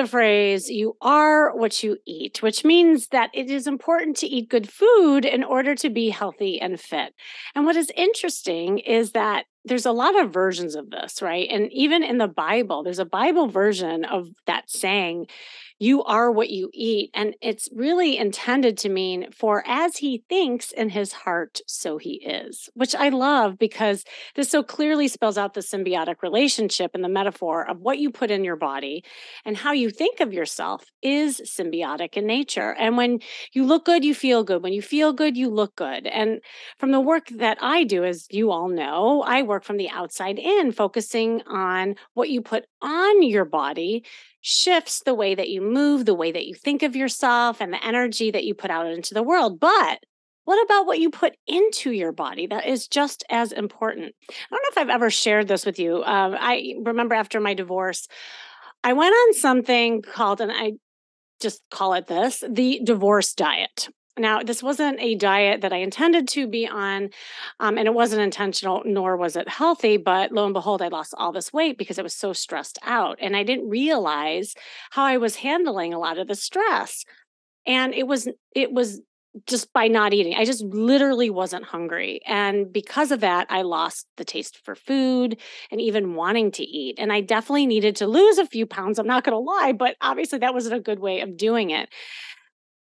The phrase, you are what you eat, which means that it is important to eat good food in order to be healthy and fit. And what is interesting is that there's a lot of versions of this, right? And even in the Bible, there's a Bible version of that saying, you are what you eat. And it's really intended to mean, for as he thinks in his heart, so he is, which I love because this so clearly spells out the symbiotic relationship and the metaphor of what you put in your body and how you think of yourself is symbiotic in nature. And when you look good, you feel good. When you feel good, you look good. And from the work that I do, as you all know, I work from the outside in, focusing on what you put on your body shifts the way that you move, the way that you think of yourself, and the energy that you put out into the world. But what about what you put into your body? That is just as important. I don't know if I've ever shared this with you. Um, I remember after my divorce, I went on something called, and I just call it this the divorce diet. Now, this wasn't a diet that I intended to be on, um, and it wasn't intentional, nor was it healthy. But lo and behold, I lost all this weight because I was so stressed out. And I didn't realize how I was handling a lot of the stress. And it was, it was just by not eating. I just literally wasn't hungry. And because of that, I lost the taste for food and even wanting to eat. And I definitely needed to lose a few pounds. I'm not going to lie, but obviously that wasn't a good way of doing it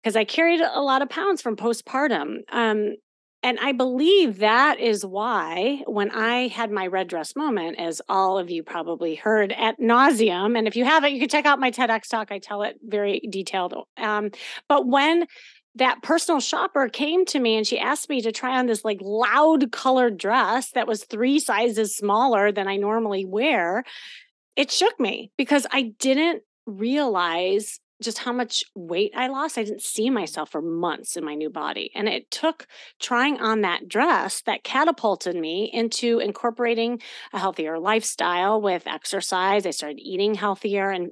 because I carried a lot of pounds from postpartum. Um, and I believe that is why when I had my red dress moment, as all of you probably heard at nauseum, and if you haven't, you can check out my TEDx talk. I tell it very detailed. Um, but when that personal shopper came to me and she asked me to try on this like loud colored dress that was three sizes smaller than I normally wear, it shook me because I didn't realize just how much weight I lost. I didn't see myself for months in my new body. And it took trying on that dress that catapulted me into incorporating a healthier lifestyle with exercise. I started eating healthier. And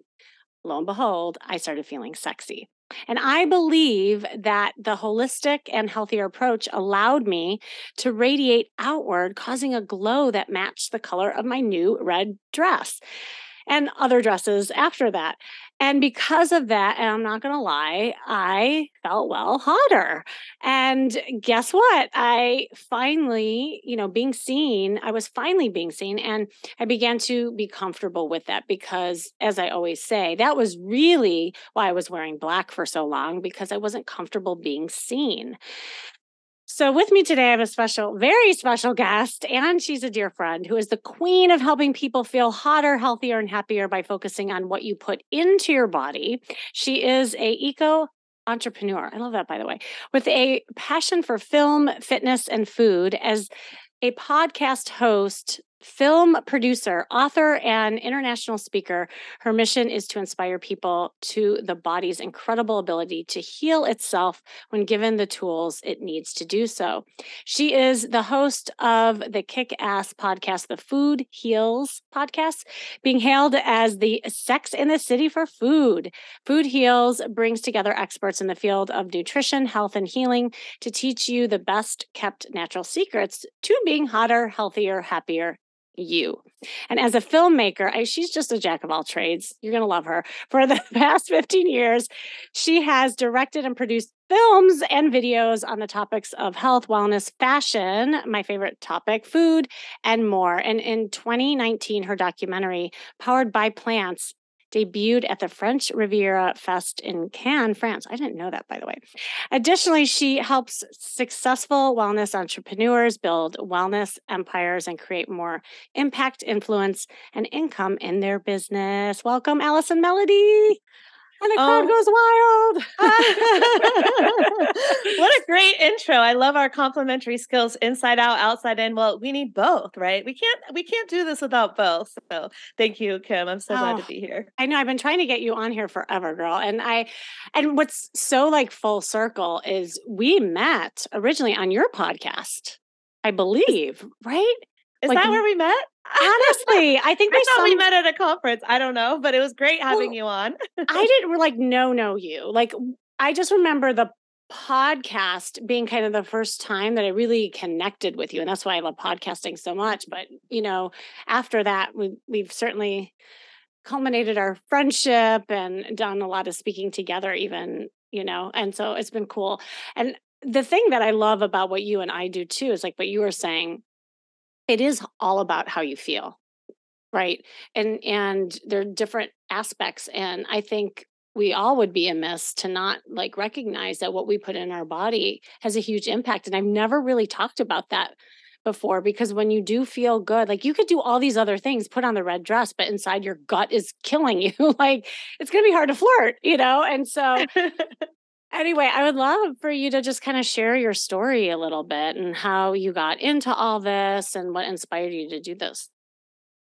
lo and behold, I started feeling sexy. And I believe that the holistic and healthier approach allowed me to radiate outward, causing a glow that matched the color of my new red dress and other dresses after that. And because of that, and I'm not going to lie, I felt well hotter. And guess what? I finally, you know, being seen, I was finally being seen. And I began to be comfortable with that because, as I always say, that was really why I was wearing black for so long because I wasn't comfortable being seen. So, with me today, I have a special, very special guest, and she's a dear friend who is the queen of helping people feel hotter, healthier, and happier by focusing on what you put into your body. She is a eco entrepreneur. I love that, by the way, with a passion for film, fitness, and food. As a podcast host, film producer, author, and international speaker. Her mission is to inspire people to the body's incredible ability to heal itself when given the tools it needs to do so. She is the host of the kick ass podcast, the Food Heals podcast, being hailed as the Sex in the City for Food. Food Heals brings together experts in the field of nutrition, health, and healing to teach you the best kept natural secrets to being hotter, healthier, happier, you. And as a filmmaker, I, she's just a jack of all trades. You're going to love her. For the past 15 years, she has directed and produced films and videos on the topics of health, wellness, fashion, my favorite topic, food, and more. And in 2019, her documentary, Powered by Plants, debuted at the French Riviera Fest in Cannes, France. I didn't know that, by the way. Additionally, she helps successful wellness entrepreneurs build wellness empires and create more impact, influence, and income in their business. Welcome, Allison Melody. And the crowd um, goes wild. what a great intro. I love our complementary skills inside out, outside in. Well, we need both, right? We can't we can't do this without both. So thank you, Kim. I'm so oh, glad to oh, be here. I know I've been trying to get you on here forever, girl. And I and what's so like full circle is we met originally on your podcast, I believe, right? Is like, that where we met? Honestly, I think I thought some... we met at a conference. I don't know, but it was great having well, you on. I didn't like know know you. Like I just remember the podcast being kind of the first time that I really connected with you, and that's why I love podcasting so much. But you know, after that, we we've certainly culminated our friendship and done a lot of speaking together, even you know, and so it's been cool. And the thing that I love about what you and I do too is like what you were saying it is all about how you feel right? And and there are different aspects and i think we all would be amiss to not like recognize that what we put in our body has a huge impact and i've never really talked about that before because when you do feel good like you could do all these other things put on the red dress but inside your gut is killing you like it's going to be hard to flirt you know? And so Anyway, I would love for you to just kind of share your story a little bit and how you got into all this and what inspired you to do this.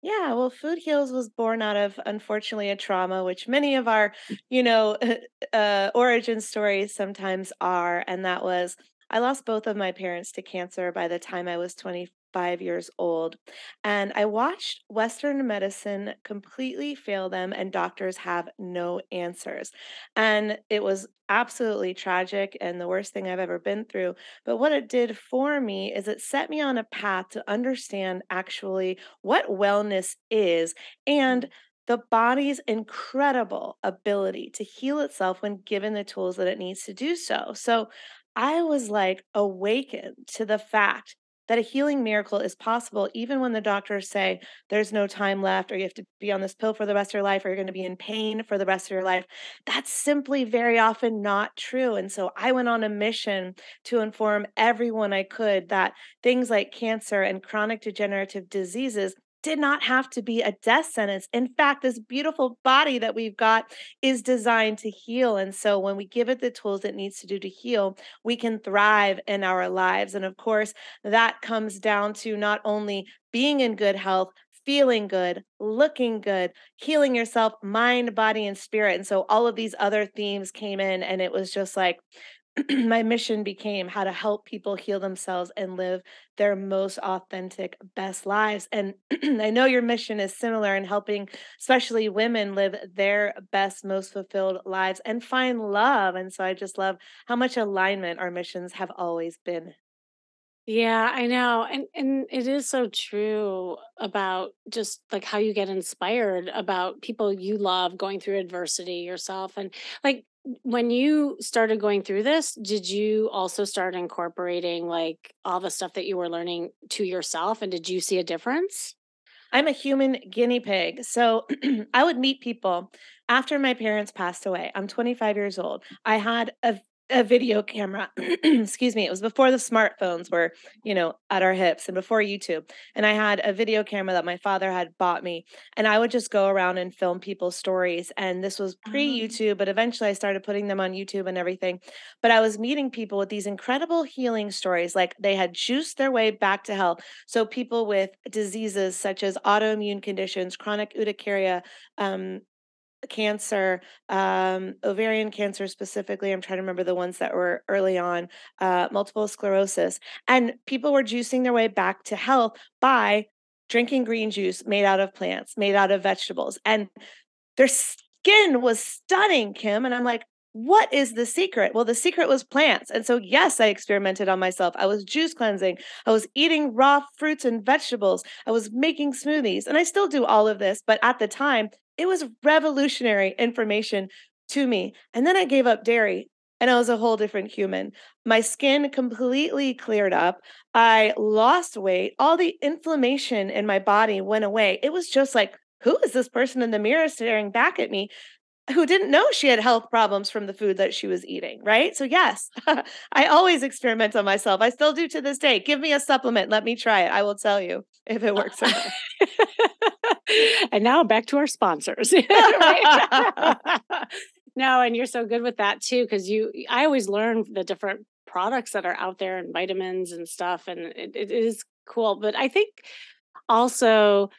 Yeah, well, Food Heals was born out of, unfortunately, a trauma, which many of our, you know, uh, origin stories sometimes are. And that was I lost both of my parents to cancer by the time I was 20, five years old. And I watched Western medicine completely fail them, and doctors have no answers. And it was absolutely tragic and the worst thing I've ever been through. But what it did for me is it set me on a path to understand actually what wellness is and mm. the body's incredible ability to heal itself when given the tools that it needs to do so. So I was like awakened to the fact that a healing miracle is possible even when the doctors say there's no time left or you have to be on this pill for the rest of your life or you're going to be in pain for the rest of your life. That's simply very often not true. And so I went on a mission to inform everyone I could that things like cancer and chronic degenerative diseases did not have to be a death sentence. In fact, this beautiful body that we've got is designed to heal. And so when we give it the tools it needs to do to heal, we can thrive in our lives. And of course, that comes down to not only being in good health, feeling good, looking good, healing yourself, mind, body, and spirit. And so all of these other themes came in, and it was just like, my mission became how to help people heal themselves and live their most authentic, best lives. And I know your mission is similar in helping, especially women, live their best, most fulfilled lives and find love. And so I just love how much alignment our missions have always been. Yeah, I know. And and it is so true about just like how you get inspired about people you love going through adversity yourself and like when you started going through this, did you also start incorporating like all the stuff that you were learning to yourself? And did you see a difference? I'm a human guinea pig. So I would meet people after my parents passed away. I'm 25 years old. I had a a video camera. Excuse me. It was before the smartphones were, you know, at our hips and before YouTube. And I had a video camera that my father had bought me. And I would just go around and film people's stories. And this was pre oh. YouTube, but eventually I started putting them on YouTube and everything. But I was meeting people with these incredible healing stories. Like they had juiced their way back to health. So people with diseases such as autoimmune conditions, chronic urticaria, um, cancer, um, ovarian cancer specifically. I'm trying to remember the ones that were early on, uh, multiple sclerosis. And people were juicing their way back to health by drinking green juice made out of plants, made out of vegetables. And their skin was stunning, Kim. And I'm like, what is the secret? Well, the secret was plants. And so, yes, I experimented on myself. I was juice cleansing. I was eating raw fruits and vegetables. I was making smoothies. And I still do all of this. But at the time, it was revolutionary information to me. And then I gave up dairy and I was a whole different human. My skin completely cleared up. I lost weight. All the inflammation in my body went away. It was just like, who is this person in the mirror staring back at me? Who didn't know she had health problems from the food that she was eating, right? So, yes, I always experiment on myself. I still do to this day. Give me a supplement. Let me try it. I will tell you if it works or not. and now back to our sponsors. No, and you're so good with that too, because you I always learn the different products that are out there and vitamins and stuff, and it, it is cool. But I think also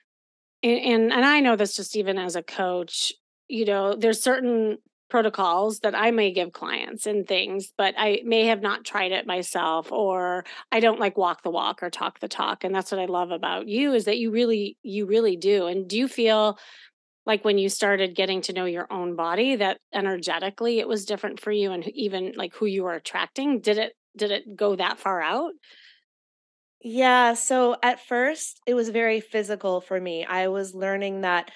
and, and and I know this just even as a coach, you know, there's certain protocols that I may give clients and things, but I may have not tried it myself or I don't like walk the walk or talk the talk. And that's what I love about you is that you really you really do. And do you feel like when you started getting to know your own body that energetically it was different for you and even like who you were attracting? Did it did it go that far out? Yeah, so at first it was very physical for me. I was learning that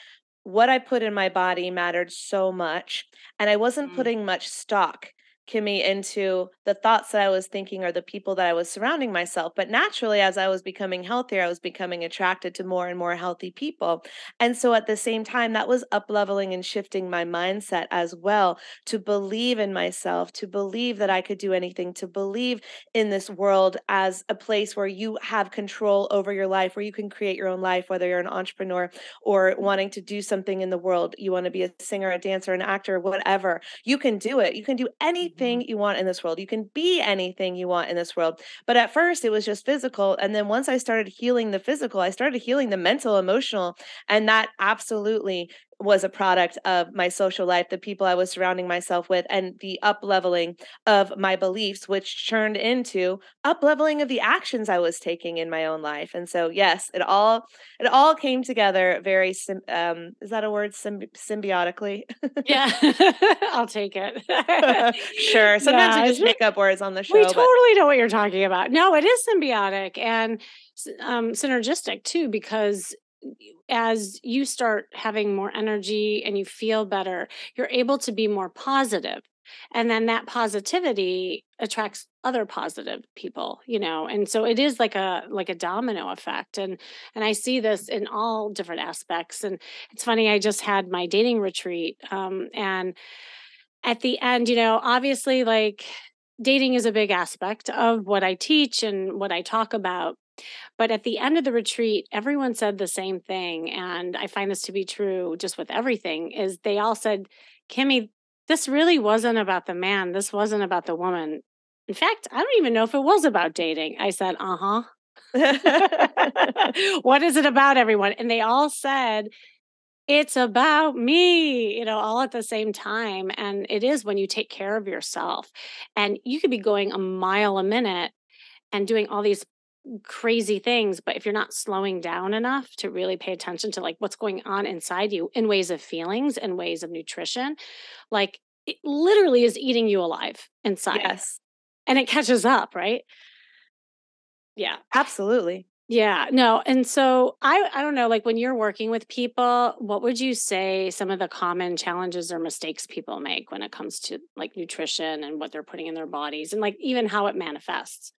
what I put in my body mattered so much, and I wasn't Mm. putting much stock, Kimmy, into the thoughts that I was thinking or the people that I was surrounding myself. But naturally, as I was becoming healthier, I was becoming attracted to more and more healthy people. And so at the same time, that was up leveling and shifting my mindset as well to believe in myself, to believe that I could do anything, to believe in this world as a place where you have control over your life, where you can create your own life, whether you're an entrepreneur or wanting to do something in the world. You want to be a singer, a dancer, an actor, whatever. You can do it. You can do anything Mhm. you want in this world. You can be anything you want in this world. But at first, it was just physical. And then once I started healing the physical, I started healing the mental, emotional. And that absolutely was a product of my social life, the people I was surrounding myself with, and the up leveling of my beliefs, which turned into up leveling of the actions I was taking in my own life. And so, yes, it all it all came together very um is that a word Symbi- symbiotically? Yeah, I'll take it. sure. Sometimes we yeah, just make up words on the We show, but totally know what you're talking about. No, it is symbiotic and um, synergistic too, because as you start having more energy and you feel better, you're able to be more positive. And then that positivity attracts other positive people, you know. And so it is like a like a domino effect. And and I see this in all different aspects. And it's funny, I just had my dating retreat. Um, and at the end, you know, obviously, like dating is a big aspect of what I teach and what I talk about. But at the end of the retreat, everyone said the same thing. And I find this to be true just with everything is they all said, Kimmy, this really wasn't about the man. This wasn't about the woman. In fact, I don't even know if it was about dating. I said, uh huh. what is it about everyone? And they all said it's about me, you know, all at the same time. And it is when you take care of yourself. And you could be going a mile a minute and doing all these crazy things, but if you're not slowing down enough to really pay attention to like what's going on inside you in ways of feelings and ways of nutrition, like it literally is eating you alive inside yes, and it catches up, right? Yeah. absolutely. Yeah, no, and so I I don't know, like when you're working with people, what would you say some of the common challenges or mistakes people make when it comes to like nutrition and what they're putting in their bodies and like even how it manifests?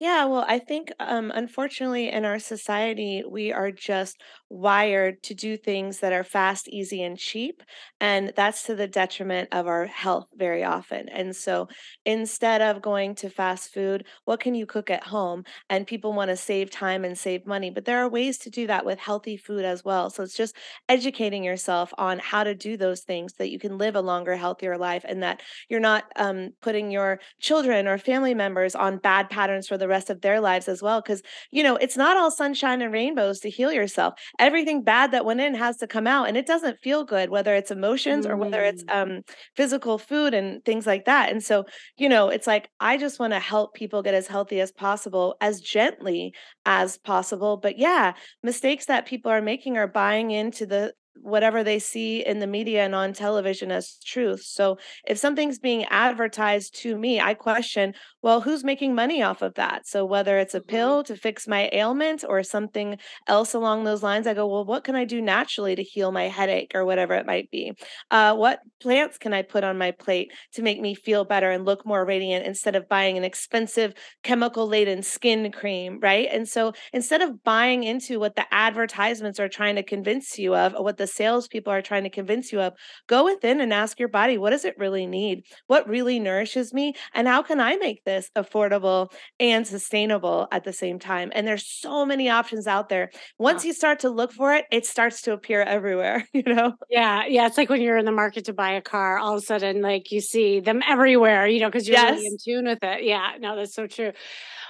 Yeah, well, I think um, unfortunately in our society, we are just wired to do things that are fast, easy, and cheap. And that's to the detriment of our health very often. And so instead of going to fast food, what can you cook at home? And people want to save time and save money, but there are ways to do that with healthy food as well. So it's just educating yourself on how to do those things that you can live a longer, healthier life and that you're not um, putting your children or family members on bad patterns for the rest of their lives as well. Because, you know, it's not all sunshine and rainbows to heal yourself. Everything bad that went in has to come out, and it doesn't feel good, whether it's emotions or whether it's Mm, um, physical food and things like that. And so, you know, it's like I just want to help people get as healthy as possible, as gently as possible. But yeah, mistakes that people are making are buying into the whatever they see in the media and on television as truth. So if something's being advertised to me, I question, well, who's making money off of that? So whether it's a mhm, pill to fix my ailment or something else along those lines, I go, well, what can I do naturally to heal my headache or whatever it might be? Uh, what plants can I put on my plate to make me feel better and look more radiant instead of buying an expensive chemical laden skin cream, right? And so instead of buying into what the advertisements are trying to convince you of, or what the the salespeople are trying to convince you of. Go within and ask your body, what does it really need? What really nourishes me? And how can I make this affordable and sustainable at the same time? And there's so many options out there. Once you start to look for it, it starts to appear everywhere, you know? Yeah. Yeah. It's like when you're in the market to buy a car, all of a sudden, like you see them everywhere, you know, because you're Yes. really in tune with it. Yeah. No, that's so true.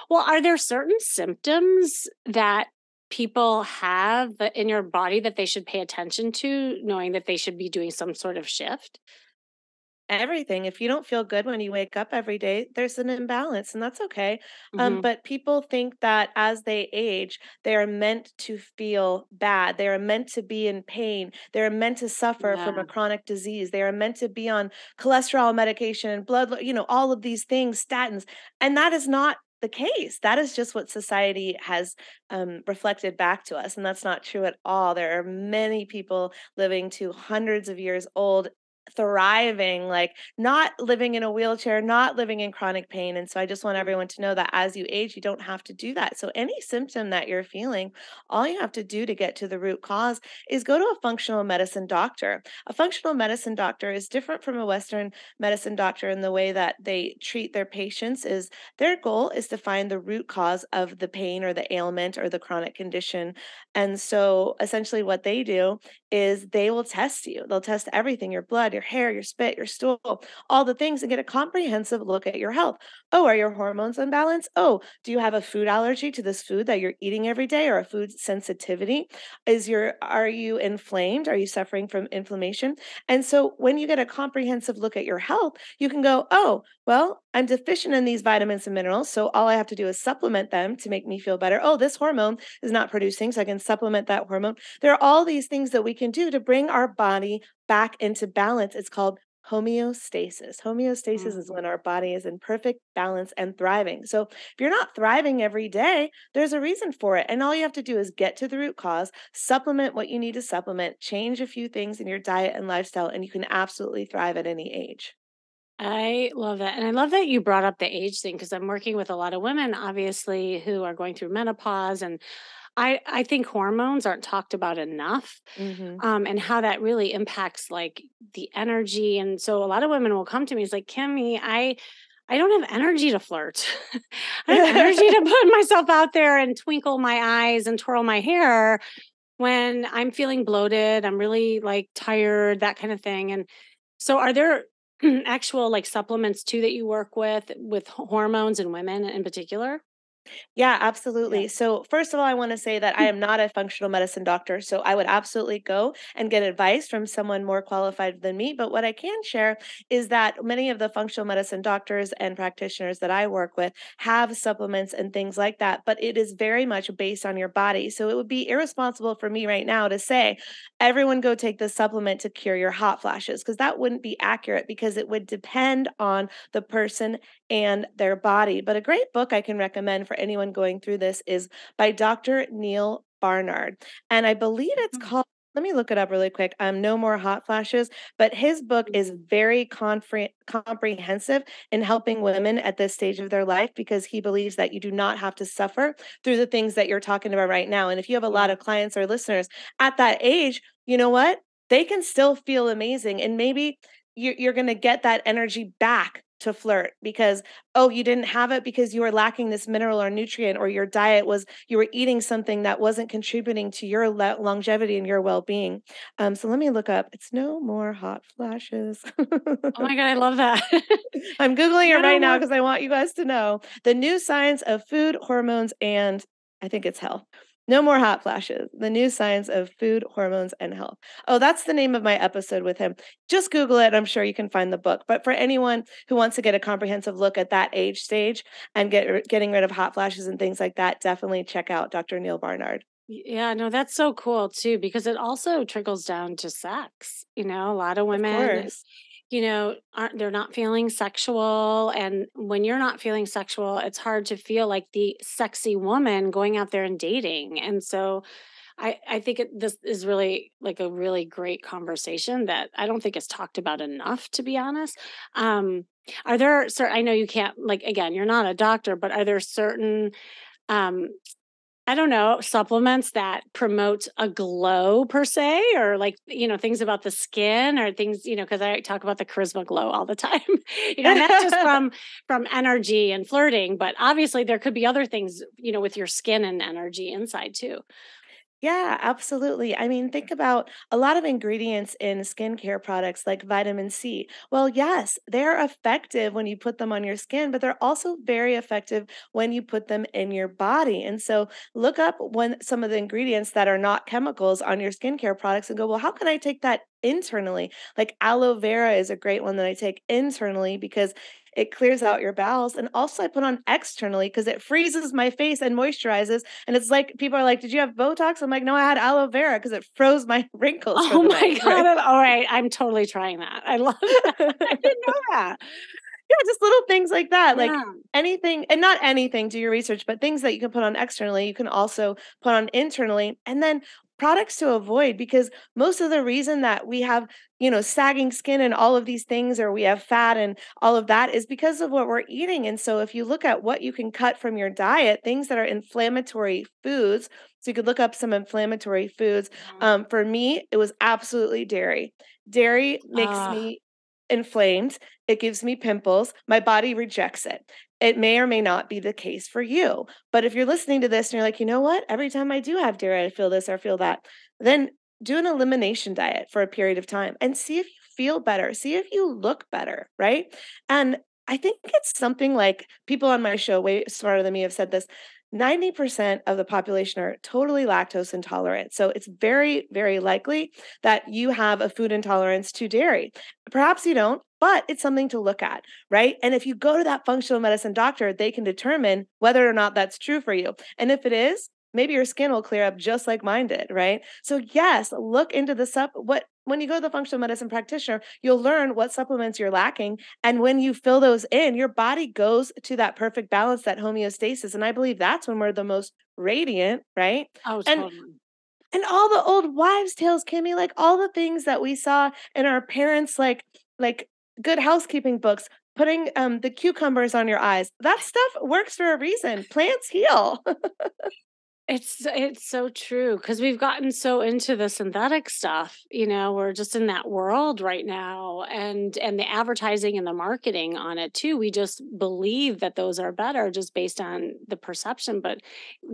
Well, are there certain symptoms that people have in your body that they should pay attention to, knowing that they should be doing some sort of shift? Everything. If you don't feel good when you wake up every day, there's an imbalance, and that's okay. Um, hmm but people think that as they age, they are meant to feel bad. They are meant to be in pain. They're meant to suffer from a chronic disease. They are meant to be on cholesterol medication and blood, you know, all of these things, statins. And that is not the case. That is just what society has um, reflected back to us. And that's not true at all. There are many people living to hundreds of years old thriving, like not living in a wheelchair, not living in chronic pain. And so I just want everyone to know that as you age, you don't have to do that. So any symptom that you're feeling, all you have to do to get to the root cause is go to a functional medicine doctor. A functional medicine doctor is different from a Western medicine doctor in the way that they treat their patients is their goal is to find the root cause of the pain or the ailment or the chronic condition. And so essentially what they do is they will test you. They'll test everything your blood, your hair, your spit, your stool, all the things and get a comprehensive look at your health. Oh, are your hormones unbalanced? Oh, do you have a food allergy to this food that you're eating every day or a food sensitivity? Is your are you inflamed? Are you suffering from inflammation? And so when you get a comprehensive look at your health, you can go, "Oh, well, I'm deficient in these vitamins and minerals, so all I have to do is supplement them to make me feel better. Oh, this hormone is not producing, so I can supplement that hormone." There are all these things that we can do to bring our body back into balance. It's called homeostasis. Homeostasis is Mhm. when our body is in perfect balance and thriving. So if you're not thriving every day, there's a reason for it. And all you have to do is get to the root cause, supplement what you need to supplement, change a few things in your diet and lifestyle, and you can absolutely thrive at any age. I love that. And I love that you brought up the age thing because I'm working with a lot of women, obviously, who are going through menopause. And I, I think hormones aren't talked about enough hmm um, and how that really impacts like the energy. And so a lot of women will come to me, it's like, Kimmy, I, I don't have energy to flirt. I don't have energy to put myself out there and twinkle my eyes and twirl my hair when I'm feeling bloated. I'm really like tired, that kind of thing. And so are there actual like supplements too that you work with with hormones and women in particular? Yeah, Yeah. absolutely. So, first of all, I want to say that I mm. am not a functional medicine doctor. So, I would absolutely go and get advice from someone more qualified than me. But what I can share is that many of the functional medicine doctors and practitioners that I work with have supplements and things like that. But it is very much based on your body. So, it would be irresponsible for me right now to say, everyone go take this supplement to cure your hot flashes, because that wouldn't be accurate because it would depend on the person and their body. But a great book I can recommend for anyone going through this is by Dr. Neal Barnard. And I believe it's Mhm. called, let me look it up really quick. Um, No More Hot Flashes. But his book is Mhm. very comprehensive in helping women at this stage of their life because he believes that you do not have to suffer through the things that you're talking about right now. And if you have a lot of clients or listeners at that age, you know what? They can still feel amazing. And maybe you're, you're going to get that energy back to flirt because oh you didn't have it because you were lacking this mineral or nutrient or your diet was you were eating something that wasn't contributing to your le- longevity and your well-being. Um so let me look up it's no more hot flashes. Oh my god, I love that. i'm googling it right now because i want you guys to know. The new science of food hormones and i think it's health no more hot flashes. The new science of food hormones and health. Oh that's the name of my episode with him. Just google it i'm sure you can find the book. But for anyone who wants to get a comprehensive look at that age stage and get getting rid of hot flashes and things like that definitely check out dr neal barnard. Yeah, no, that's so cool too because it also trickles down to sex. You know, a lot of of women course you know, aren't they're not feeling sexual. And when you're not feeling sexual, it's hard to feel like the sexy woman going out there and dating. And so I, I think it, this is really like a really great conversation that I don't think is talked about enough, to be honest. Um, are there certain, I know you can't, like, again, you're not a doctor, but are there certain um, I don't know, supplements that promote a glow per se, or like, you know, things about the skin or things, you know, because I talk about the charisma glow all the time, you know, not just from from energy and flirting, but obviously there could be other things, you know, with your skin and energy inside too. Yeah, absolutely. I mean, think about a lot of ingredients in skincare products like vitamin C. Well, yes, they're effective when you put them on your skin, but they're also very effective when you put them in your body. And so look up when some of the ingredients that are not chemicals on your skincare products and go, well, how can I take that internally? Like aloe vera is a great one that I take internally because it clears out your bowels. And also, I put on externally because it freezes my face and moisturizes. And it's like people are like, "Did you have Botox?" I'm like, "No, I had aloe vera because it froze my wrinkles." Oh my night, god! Right? All right, I'm totally trying that. I love that. I didn't know that. Yeah, just little things like that. Like anything, and not anything, do your research, but things that you can put on externally, you can also put on internally. And then products to avoid because most of the reason that we have you know sagging skin and all of these things or we have fat and all of that is because of what we're eating and so if you look at what you can cut from your diet things that are inflammatory foods so you could look up some inflammatory foods mm-hmm. um, for me it was absolutely dairy dairy makes uh. me inflamed it gives me pimples my body rejects it it may or may not be the case for you. But if you're listening to this and you're like, you know what? Every time I do have dairy, I feel this or feel that, then do an elimination diet for a period of time and see if you feel better, see if you look better, right? And I think it's something like people on my show, way smarter than me, have said this 90% of the population are totally lactose intolerant. So it's very, very likely that you have a food intolerance to dairy. Perhaps you don't, but it's something to look at, right? And if you go to that functional medicine doctor, they can determine whether or not that's true for you. And if it is, maybe your skin will clear up just like mine did, right? So yes, look into the sup what when you go to the functional medicine practitioner, you'll learn what supplements you're lacking and when you fill those in, your body goes to that perfect balance, that homeostasis, and I believe that's when we're the most radiant, right? Oh, totally. And and all the old wives tales, Kimmy, like all the things that we saw in our parents like like good housekeeping books putting um the cucumbers on your eyes that stuff works for a reason plants heal It's it's so true because we've gotten so into the synthetic stuff, you know, we're just in that world right now and and the advertising and the marketing on it too. We just believe that those are better just based on the perception, but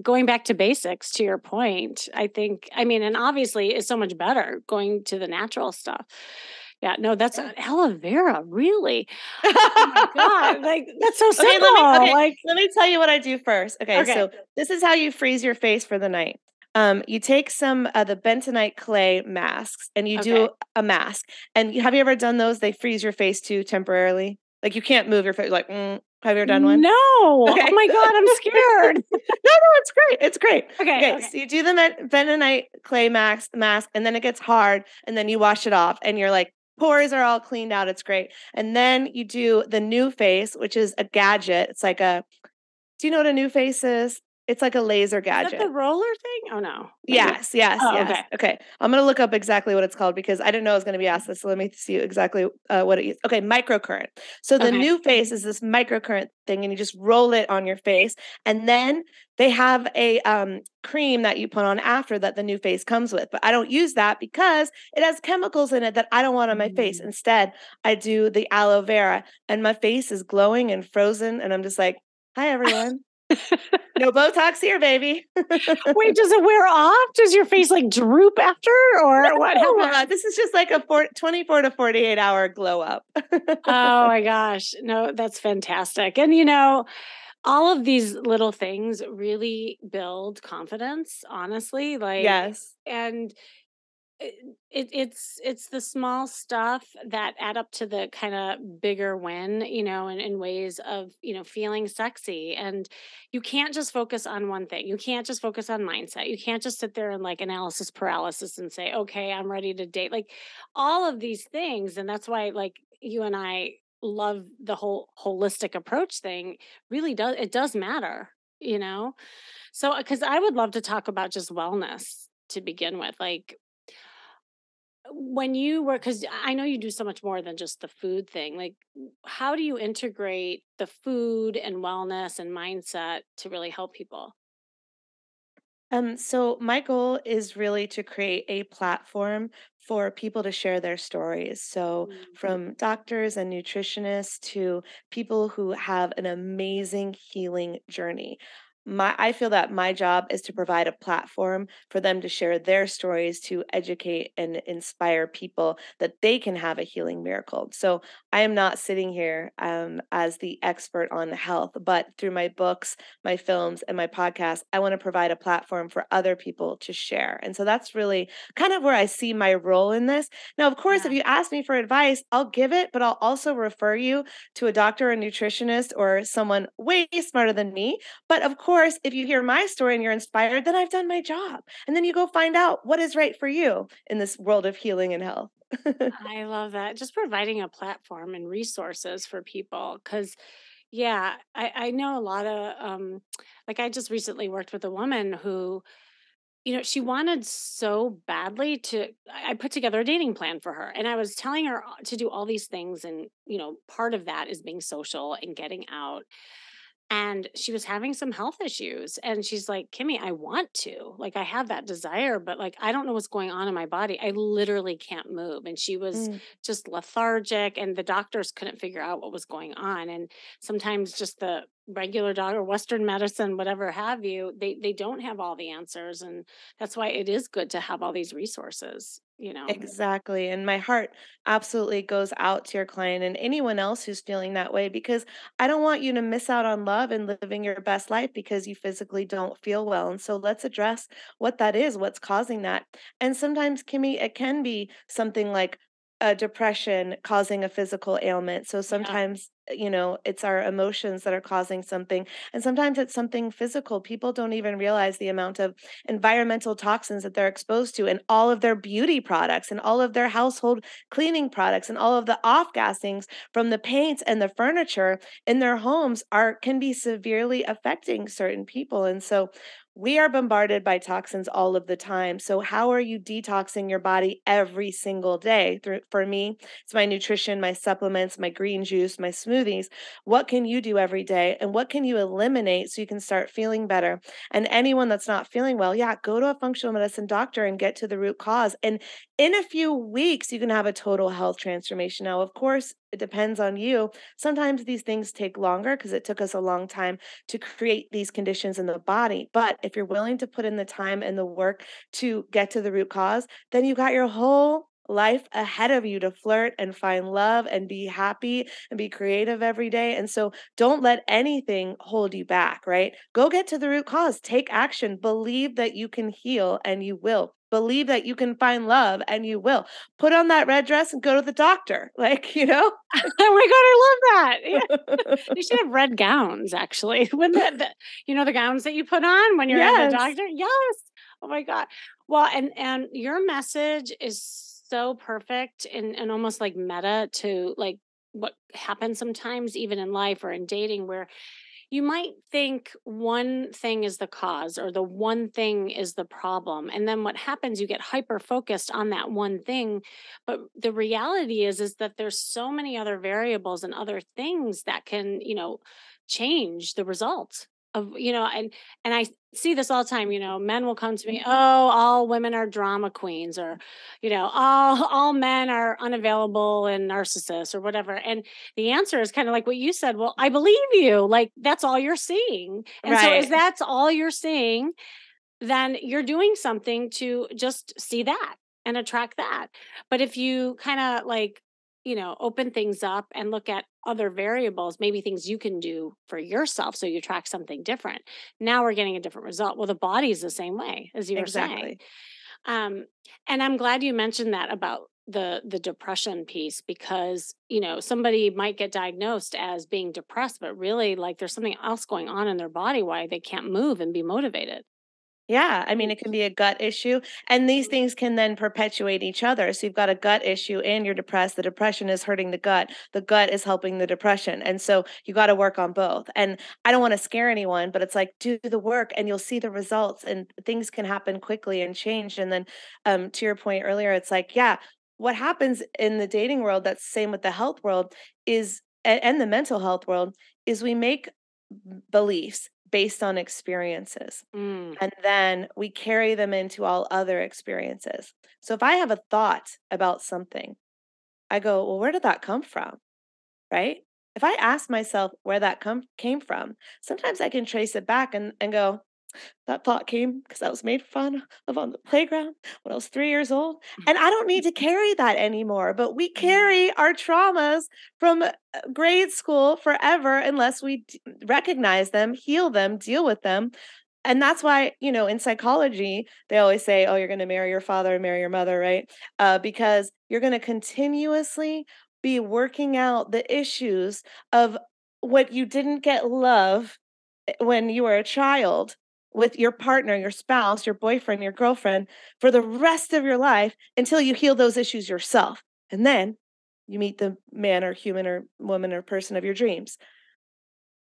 going back to basics to your point, I think I mean and obviously it's so much better going to the natural stuff. Yeah, no, that's uh, aloe vera, really? Oh my god, like that's so simple. Okay, let me, okay, like, let me tell you what I do first. Okay, okay, so this is how you freeze your face for the night. Um, you take some of the bentonite clay masks and you okay. do a mask. And have you ever done those? They freeze your face too temporarily. Like you can't move your face. Like, mm, have you ever done one? No. Okay. Oh my god, I'm scared. no, no, it's great. It's great. Okay, okay. okay. So you do the bentonite clay mask, mask, and then it gets hard, and then you wash it off, and you're like, pores are all cleaned out. It's great. And then you do the NuFace, which is a gadget. It's like a, do you know what a NuFace is? It's like a laser gadget. the roller thing? Oh no. Yes, yes, oh, yes. Okay. okay. I'm gonna look up exactly what it's called because I didn't know I was gonna be asked this. So let me see exactly uh, what it is. Okay, microcurrent. So the okay. face is this microcurrent thing, and you just roll it on your face, and then they have a um, cream that you put on after that the NuFace comes with. But I don't use that because it has chemicals in it that I don't want on my mm. face. Instead, I do the aloe vera, and my face is glowing and frozen, and I'm just like, "Hi, everyone." No Botox here, baby. Wait, does it wear off? Does your face like droop after, or no, what? Uh, this is just like a four, 24 to 48 hour glow up. oh my gosh. No, that's fantastic. And you know, all of these little things really build confidence, honestly. Like, yes. And it, it's it's the small stuff that add up to the kind of bigger win you know in, in ways of you know feeling sexy and you can't just focus on one thing. You can't just focus on mindset. You can't just sit there and like analysis paralysis and say okay i'm ready to date. Like all of these things and that's why like you and i love the whole holistic approach thing really does it does matter you know? So because i would love to talk about just wellness to begin with like when you were because i know you do so much more than just the food thing like how do you integrate the food and wellness and mindset to really help people Um, so my goal is really to create a platform for people to share their stories. So Mm. from doctors and nutritionists to people who have an amazing healing journey. My I feel that my job is to provide a platform for them to share their stories to educate and inspire people that they can have a healing miracle. So I am not sitting here um, as the expert on health, but through my books, my films, and my podcast, I want to provide a platform for other people to share. And so that's really kind of where I see my role in this. Now, of course, if you ask me for advice, I'll give it, but I'll also refer you to a doctor or nutritionist or someone way smarter than me. But of course, if you hear my story and you're inspired, then I've done my job. And then you go find out what is right for you in this world of healing and health. I love that. Just providing a platform and resources for people. Cause yeah, I, I know a lot of um like I just recently worked with a woman who, you know, she wanted so badly to I I put together a dating plan for her. And I was telling her uh, to do all these things. And, you know, part of that is being social and getting out and she was having some health issues and she's like kimmy i want to like i have that desire but like i don't know what's going on in my body. I literally can't move. And she was Mm, just lethargic and the doctors couldn't figure out what was going on and sometimes just the regular doctor western medicine whatever have you they they don't have all the answers and that's why it is good to have all these resources you know Exactly. And my heart absolutely goes out to your client and anyone else who's feeling that way because I don't want you to miss out on love and living your best life because you physically don't feel well. And so let's address what that is, what's causing that. And sometimes, Kimmy, it can be something like a depression causing a physical ailment. So sometimes, you know, it's our emotions that are causing something. And sometimes it's something physical. People don't even realize the amount of environmental toxins that they're exposed to and all of their beauty products and all of their household cleaning products and all of the off gassings from the paints and the furniture in their homes are can be severely affecting certain people and so we are bombarded by toxins all of the time. So, how are you detoxing your body every single day? For me, it's my nutrition, my supplements, my green juice, my smoothies. What can you do every day? And what can you eliminate so you can start feeling better? And anyone that's not feeling well, yeah, go to a functional medicine doctor and get to the root cause. And in a few weeks, you can have a total health transformation. Now, of course, it depends on you. Sometimes these things take longer because it took us a long time to create these conditions in the body. But if you're willing to put in the time and the work to get to the root cause, then you got your whole life ahead of you to flirt and find love and be happy and be creative every day. And so don't let anything hold you back, right? Go get to the root cause, take action, believe that you can heal and you will. Believe that you can find love and you will. Put on that red dress and go to the doctor. Like, you know? oh my god i love that Yeah. They should have red gowns, actually. When the, the you know the gowns that you put on when you're at the doctor? Yes. Oh my god. Well, and and your message is so perfect and and almost like meta to like what happens sometimes even in life or in dating where you might think one thing is the cause or the one thing is the problem and then what happens you get hyper focused on that one thing but the reality is is that there's so many other variables and other things that can you know change the result of you know and and i see this all the time you know men will come to me mm-hmm. oh all women are drama queens or you know all all men are unavailable and narcissists or whatever and the answer is kind of like what you said well i believe you like that's all you're seeing and so as Right. that's all you're seeing then you're doing something to just see that and attract that. But if you kind of like, you know, open things up and look at other variables, maybe things you can do for yourself so you attract something different. Now we're getting a different result. Well, the body's the same way as you were saying. Exactly. Um, and I'm glad you mentioned that about the the depression piece because you know somebody might get diagnosed as being depressed but really like there's something else going on in their body why they can't move and be motivated Yeah, I mean, it can be a gut issue, and these things can then perpetuate each other. So you've got a gut issue and you're depressed. The depression is hurting the gut. The gut is helping the depression. And so you got to work on both. And I don't want to scare anyone, but it's like do the work and you'll see the results and things can happen quickly and change. And then um to your point earlier, it's like, yeah, what happens in the dating world that's the same with the health world is and the mental health world is we make beliefs based on experiences. Mm. And then we carry them into all other experiences. So if I have a thought about something, I go, well, where did that come from? Right? If I ask myself where that come came from, sometimes I can trace it back and, and go, that thought came because I was made fun of on the playground when I was three years old. And I don't need to carry that anymore. But we carry our traumas from uh, grade school forever unless we d- recognize them, heal them, deal with them. And that's why, you know, in psychology, they always say, oh, you're going to marry your father and marry your mother, right? Uh, because you're going to continuously be working out the issues of what you didn't get love eh, when you were a child with your partner, your spouse, your boyfriend, your girlfriend for the rest of your life until you heal those issues yourself. And then you meet the man or human or woman or person of your dreams.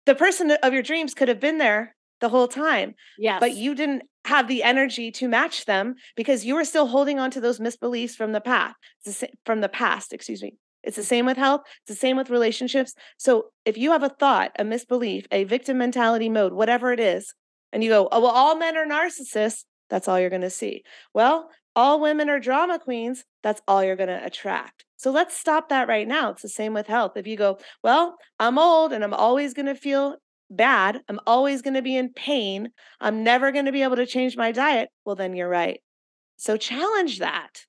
The person of your dreams could have been there the whole time, Yes. but you didn't have the energy to match them because you were still holding on to those misbeliefs from the past, from the past, excuse me. It's the same with health, it's the same with relationships. So if you have a thought, a misbelief, a victim mentality mode, whatever it is, and you go, oh, well, all men are narcissists, that's all you're going to see. Well, all women are drama queens, that's all you're going to attract. So let's stop that right now. It's the same with health. If you go, well, I'm old and I'm always going to feel bad, I'm always going to be in pain, I'm never going to be able to change my diet, well, then you're right. So challenge that.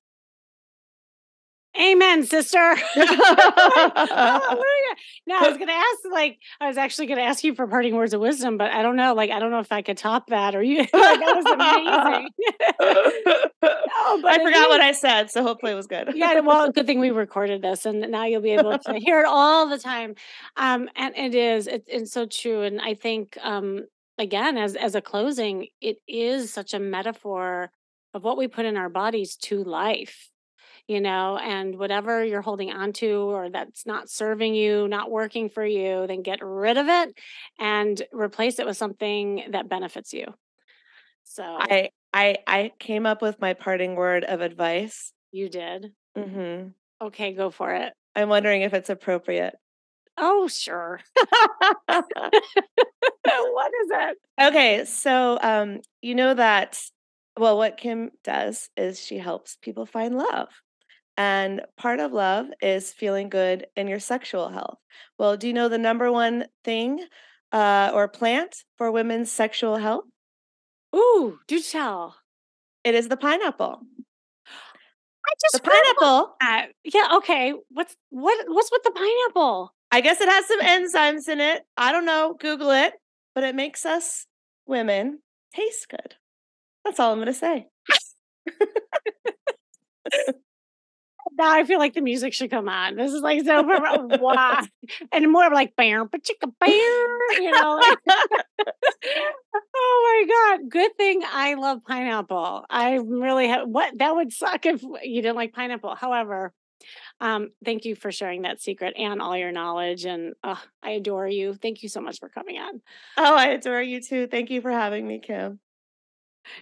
Amen, sister. No, I was gonna ask, like, I was actually gonna ask you for parting words of wisdom, but I don't know, like, I don't know if I could top that or you. like, that was amazing. no, but I forgot what I said, so hopefully it was good. yeah, well, good thing we recorded this, and now you'll be able to hear it all the time. Um, and it is, it, it's so true. And I think, um, again, as as a closing, it is such a metaphor of what we put in our bodies to life. You know, and whatever you're holding on to or that's not serving you, not working for you, then get rid of it and replace it with something that benefits you. So I I I came up with my parting word of advice. you did. hmm Okay, go for it. I'm wondering if it's appropriate. Oh, sure. what is it? okay, so um, you know that well, what Kim does is she helps people find love. And part of love is feeling good in your sexual health. Well, do you know the number one thing uh, or plant for women's sexual health? Ooh, do tell. It is the pineapple. I just The pineapple. Yeah, okay. What's what what's with the pineapple? I guess it has some enzymes in it. I don't know. Google it. But it makes us women taste good. That's all I'm going to say. Now I feel like the music should come on. This is like so wow. And more like bam, but chicka bear, you know. like- oh my god. Good thing I love pineapple. I really have what that would suck if you didn't like pineapple. However, um, thank you for sharing that secret and all your knowledge. And uh, I adore you. Thank you so much for coming on. Oh, I adore you too. Thank you for having me, Kim.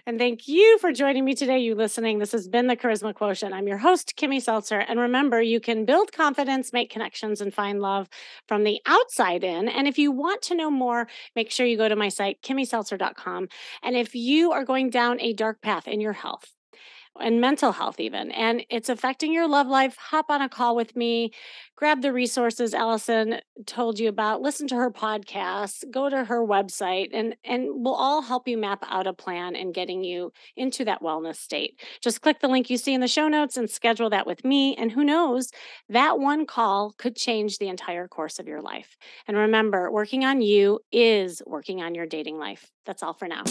And thank you for joining me today, you listening. This has been the Charisma Quotient. I'm your host, Kimmy Seltzer. And remember, you can build confidence, make connections, and find love from the outside in. And if you want to know more, make sure you go to my site, kimmyseltzer.com. And if you are going down a dark path in your health, and mental health, even, and it's affecting your love life, hop on a call with me, grab the resources Allison told you about, listen to her podcast, go to her website, and, and we'll all help you map out a plan and getting you into that wellness state. Just click the link you see in the show notes and schedule that with me. And who knows, that one call could change the entire course of your life. And remember, working on you is working on your dating life. That's all for now.